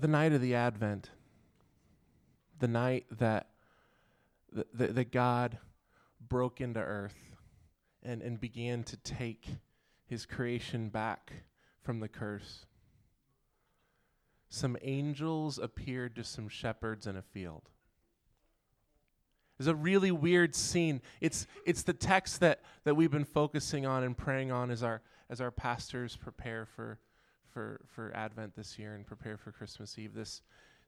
the night of the Advent, the night that, that, that God broke into earth and, and began to take his creation back from the curse, some angels appeared to some shepherds in a field. It's a really weird scene. It's, it's the text that, that we've been focusing on and praying on as our, as our pastors prepare for, for, for Advent this year and prepare for Christmas Eve. This,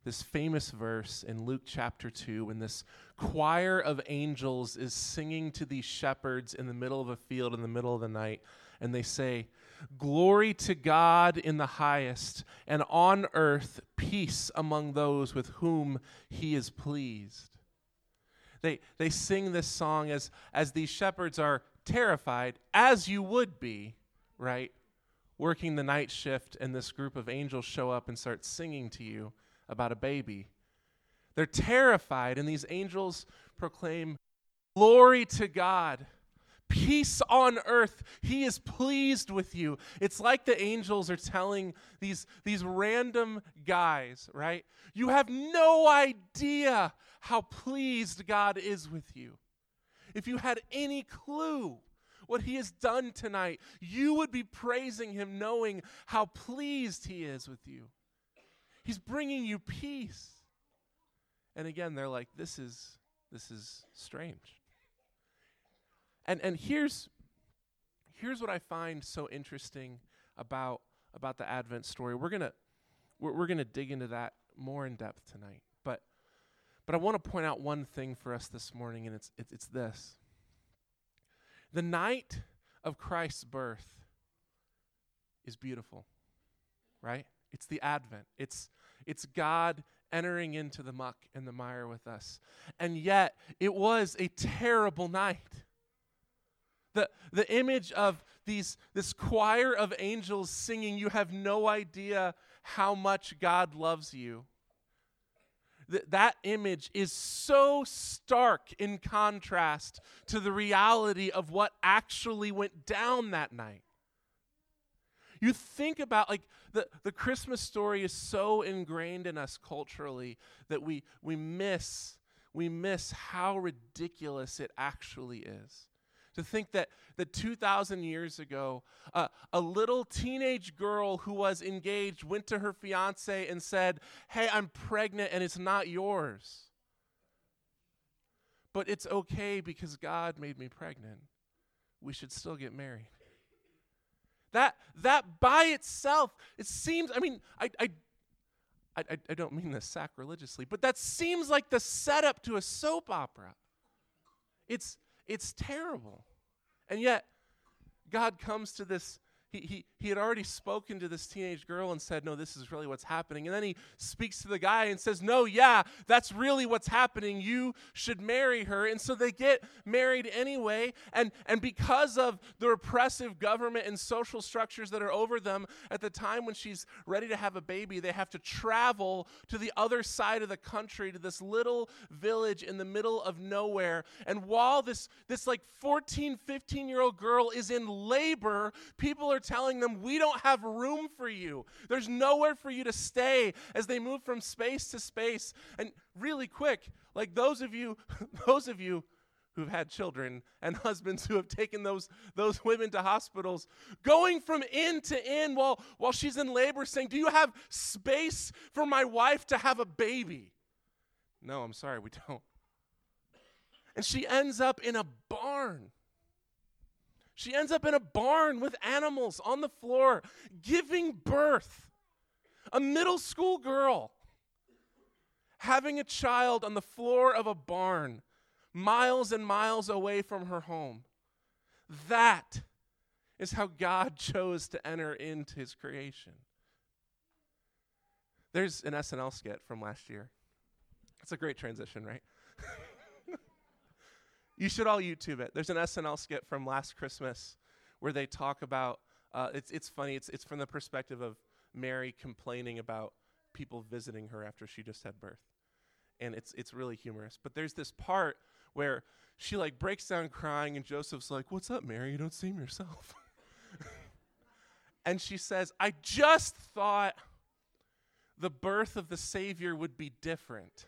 this famous verse in Luke chapter 2 when this choir of angels is singing to these shepherds in the middle of a field in the middle of the night. And they say, Glory to God in the highest, and on earth peace among those with whom he is pleased. They, they sing this song as, as these shepherds are terrified, as you would be, right? Working the night shift, and this group of angels show up and start singing to you about a baby. They're terrified, and these angels proclaim, Glory to God peace on earth. He is pleased with you. It's like the angels are telling these, these random guys, right? You have no idea how pleased God is with you. If you had any clue what he has done tonight, you would be praising him knowing how pleased he is with you. He's bringing you peace. And again, they're like, this is, this is strange. And and here's here's what I find so interesting about about the Advent story. We're gonna we're, we're gonna dig into that more in depth tonight. But but I want to point out one thing for us this morning, and it's it's, it's this. The night of Christ's birth is beautiful, right? It's the Advent. It's it's God entering into the muck and the mire with us. And yet, it was a terrible night. The, the image of these, this choir of angels singing, You have no idea how much God loves you. Th- that image is so stark in contrast to the reality of what actually went down that night. You think about like the, the Christmas story is so ingrained in us culturally that we we miss we miss how ridiculous it actually is. To think that, that 2,000 years ago, uh, a little teenage girl who was engaged went to her fiance and said, Hey, I'm pregnant and it's not yours. But it's okay because God made me pregnant. We should still get married. That, that by itself, it seems, I mean, I, I I, I, don't mean this sacrilegiously, but that seems like the setup to a soap opera. It's, it's terrible. And yet, God comes to this he, he, had already spoken to this teenage girl and said, No, this is really what's happening. And then he speaks to the guy and says, No, yeah, that's really what's happening. You should marry her. And so they get married anyway. And, and because of the repressive government and social structures that are over them, at the time when she's ready to have a baby, they have to travel to the other side of the country to this little village in the middle of nowhere. And while this, this like 14, 15 year old girl is in labor, people are are telling them, We don't have room for you. There's nowhere for you to stay as they move from space to space. And really quick, like those of you, those of you who've had children and husbands who have taken those, those women to hospitals, going from end to end while, while she's in labor, saying, Do you have space for my wife to have a baby? No, I'm sorry, we don't. And she ends up in a barn she ends up in a barn with animals on the floor, giving birth. A middle school girl having a child on the floor of a barn, miles and miles away from her home. That is how God chose to enter into his creation. There's an SNL skit from last year. It's a great transition, right? You should all YouTube it. There's an SNL skit from last Christmas where they talk about. Uh, it's it's funny. It's it's from the perspective of Mary complaining about people visiting her after she just had birth, and it's it's really humorous. But there's this part where she like breaks down crying, and Joseph's like, "What's up, Mary? You don't seem yourself." and she says, "I just thought." the birth of the Savior would be different.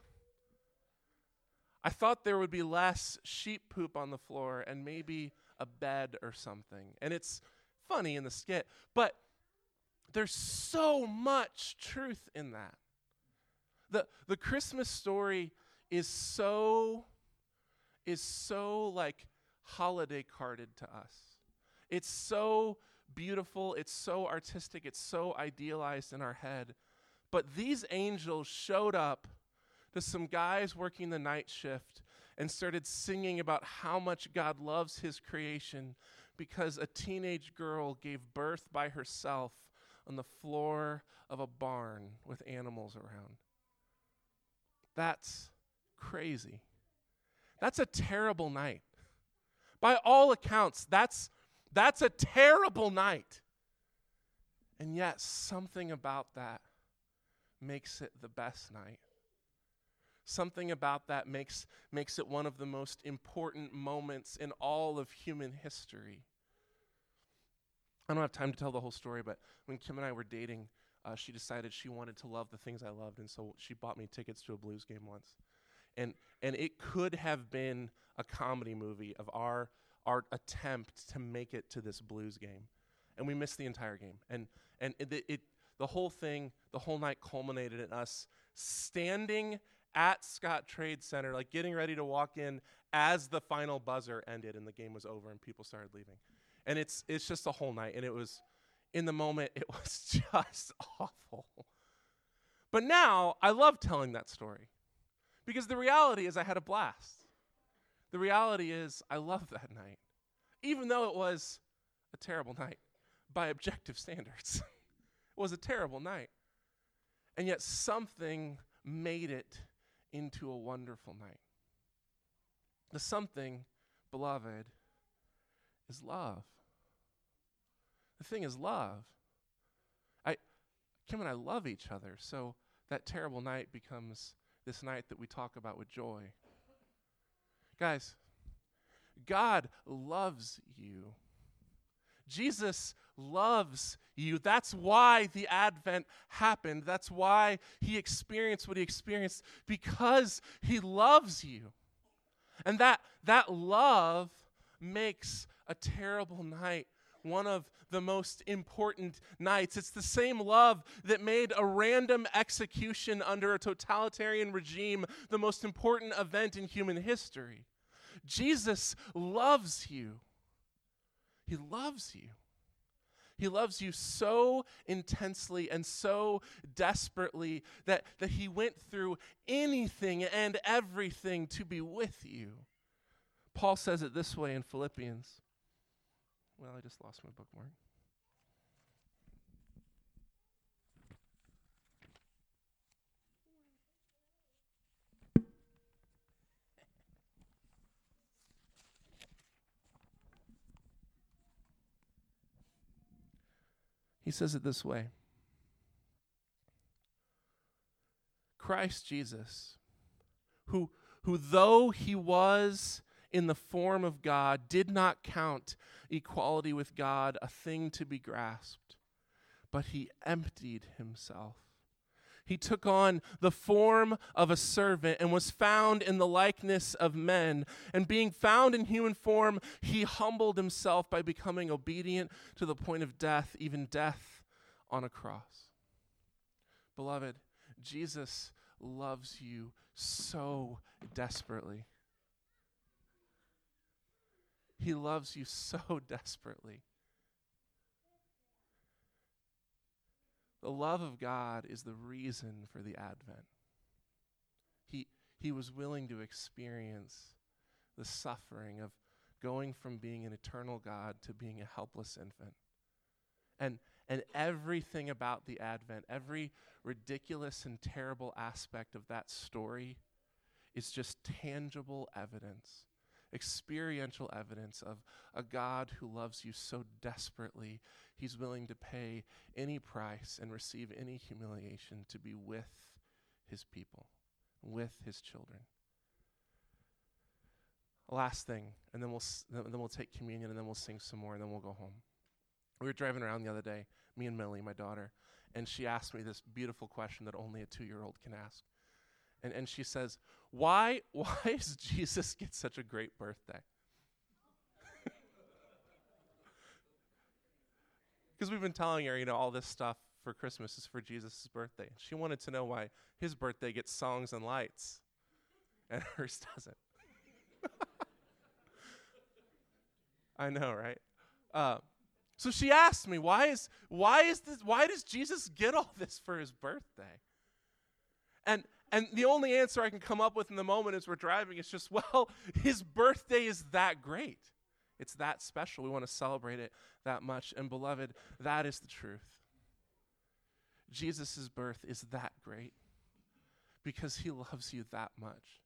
I thought there would be less sheep poop on the floor and maybe a bed or something. And it's funny in the skit, but there's so much truth in that. The, the Christmas story is so is so like holiday carded to us. It's so beautiful, it's so artistic, it's so idealized in our head. But these angels showed up to some guys working the night shift and started singing about how much God loves his creation because a teenage girl gave birth by herself on the floor of a barn with animals around. That's crazy. That's a terrible night. By all accounts, that's, that's a terrible night. And yet, something about that makes it the best night. Something about that makes, makes it one of the most important moments in all of human history. I don't have time to tell the whole story, but when Kim and I were dating, uh, she decided she wanted to love the things I loved, and so she bought me tickets to a blues game once. And, and it could have been a comedy movie of our, our attempt to make it to this blues game. And we missed the entire game. And, and it, it, the whole thing, the whole night culminated in us standing at Scottrade Center, like getting ready to walk in as the final buzzer ended and the game was over and people started leaving. And it's it's just a whole night and it was in the moment it was just awful. But now I love telling that story. Because the reality is I had a blast. The reality is I love that night. Even though it was a terrible night by objective standards. it was a terrible night. And yet something made it into a wonderful night. The something, beloved, is love. The thing is love. I Kim and I love each other, so that terrible night becomes this night that we talk about with joy. Guys, God loves you. Jesus loves you. That's why the Advent happened. That's why he experienced what he experienced, because he loves you. And that, that love makes a terrible night one of the most important nights. It's the same love that made a random execution under a totalitarian regime the most important event in human history. Jesus loves you. He loves you. He loves you so intensely and so desperately that, that he went through anything and everything to be with you. Paul says it this way in Philippians. Well, I just lost my bookmark. Says it this way Christ Jesus, who, who though he was in the form of God, did not count equality with God a thing to be grasped, but he emptied himself. He took on the form of a servant and was found in the likeness of men. And being found in human form, he humbled himself by becoming obedient to the point of death, even death on a cross. Beloved, Jesus loves you so desperately. He loves you so desperately. The love of God is the reason for the Advent. He, he was willing to experience the suffering of going from being an eternal God to being a helpless infant. And, and everything about the Advent, every ridiculous and terrible aspect of that story is just tangible evidence experiential evidence of a God who loves you so desperately, he's willing to pay any price and receive any humiliation to be with his people, with his children. Last thing, and then we'll, then we'll take communion and then we'll sing some more and then we'll go home. We were driving around the other day, me and Millie, my daughter, and she asked me this beautiful question that only a two year old can ask. And, and she says, why, why does Jesus get such a great birthday? Because we've been telling her, you know, all this stuff for Christmas is for Jesus' birthday. She wanted to know why his birthday gets songs and lights and hers doesn't. I know, right? Uh, so she asked me, why is why is this why does Jesus get all this for his birthday? And and the only answer I can come up with in the moment as we're driving is just, well, his birthday is that great. It's that special. We want to celebrate it that much. And beloved, that is the truth. Jesus' birth is that great because he loves you that much.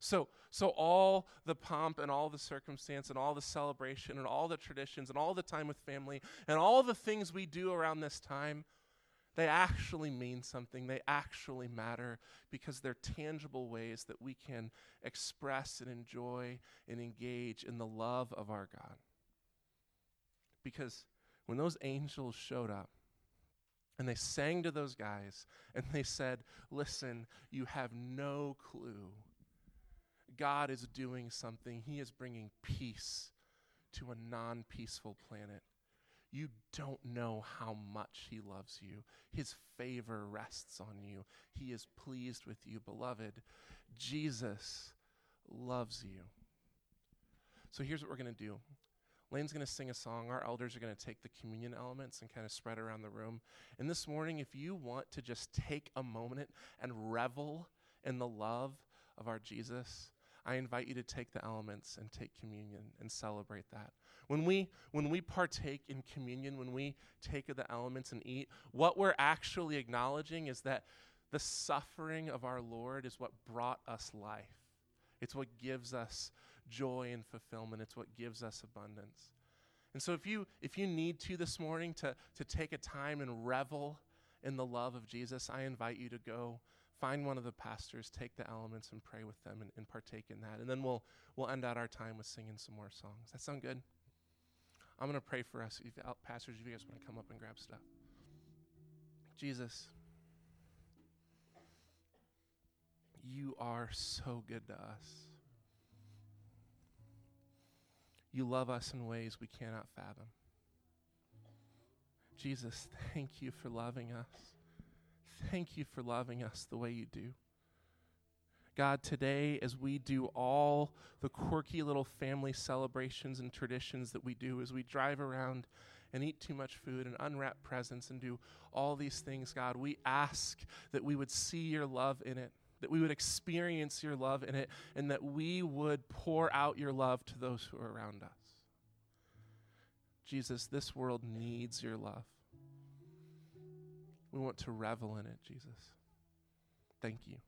So, so all the pomp and all the circumstance and all the celebration and all the traditions and all the time with family and all the things we do around this time, they actually mean something. They actually matter because they're tangible ways that we can express and enjoy and engage in the love of our God. Because when those angels showed up, and they sang to those guys and they said, Listen, you have no clue God is doing something. He is bringing peace to a non peaceful planet. You don't know how much He loves you. His favor rests on you. He is pleased with you, beloved. Jesus loves you. So here's what we're going to do Lane's going to sing a song. Our elders are going to take the communion elements and kind of spread around the room. And this morning, if you want to just take a moment and revel in the love of our Jesus, I invite you to take the elements and take communion and celebrate that. When we when we partake in communion, when we take of the elements and eat, what we're actually acknowledging is that the suffering of our Lord is what brought us life. It's what gives us joy and fulfillment. It's what gives us abundance. And so if you if you need to this morning to to take a time and revel in the love of Jesus, I invite you to go find one of the pastors, take the elements, and pray with them and, and partake in that. And then we'll, we'll end out our time with singing some more songs. That sound good? I'm going to pray for us. If, uh, pastors, if you guys want to come up and grab stuff. Jesus, you are so good to us. You love us in ways we cannot fathom. Jesus, thank you for loving us. Thank you for loving us the way you do. God, today, as we do all the quirky little family celebrations and traditions that we do, as we drive around and eat too much food and unwrap presents and do all these things, God, we ask that we would see your love in it, that we would experience your love in it, and that we would pour out your love to those who are around us. Jesus, this world needs your love. We want to revel in it, Jesus. Thank you.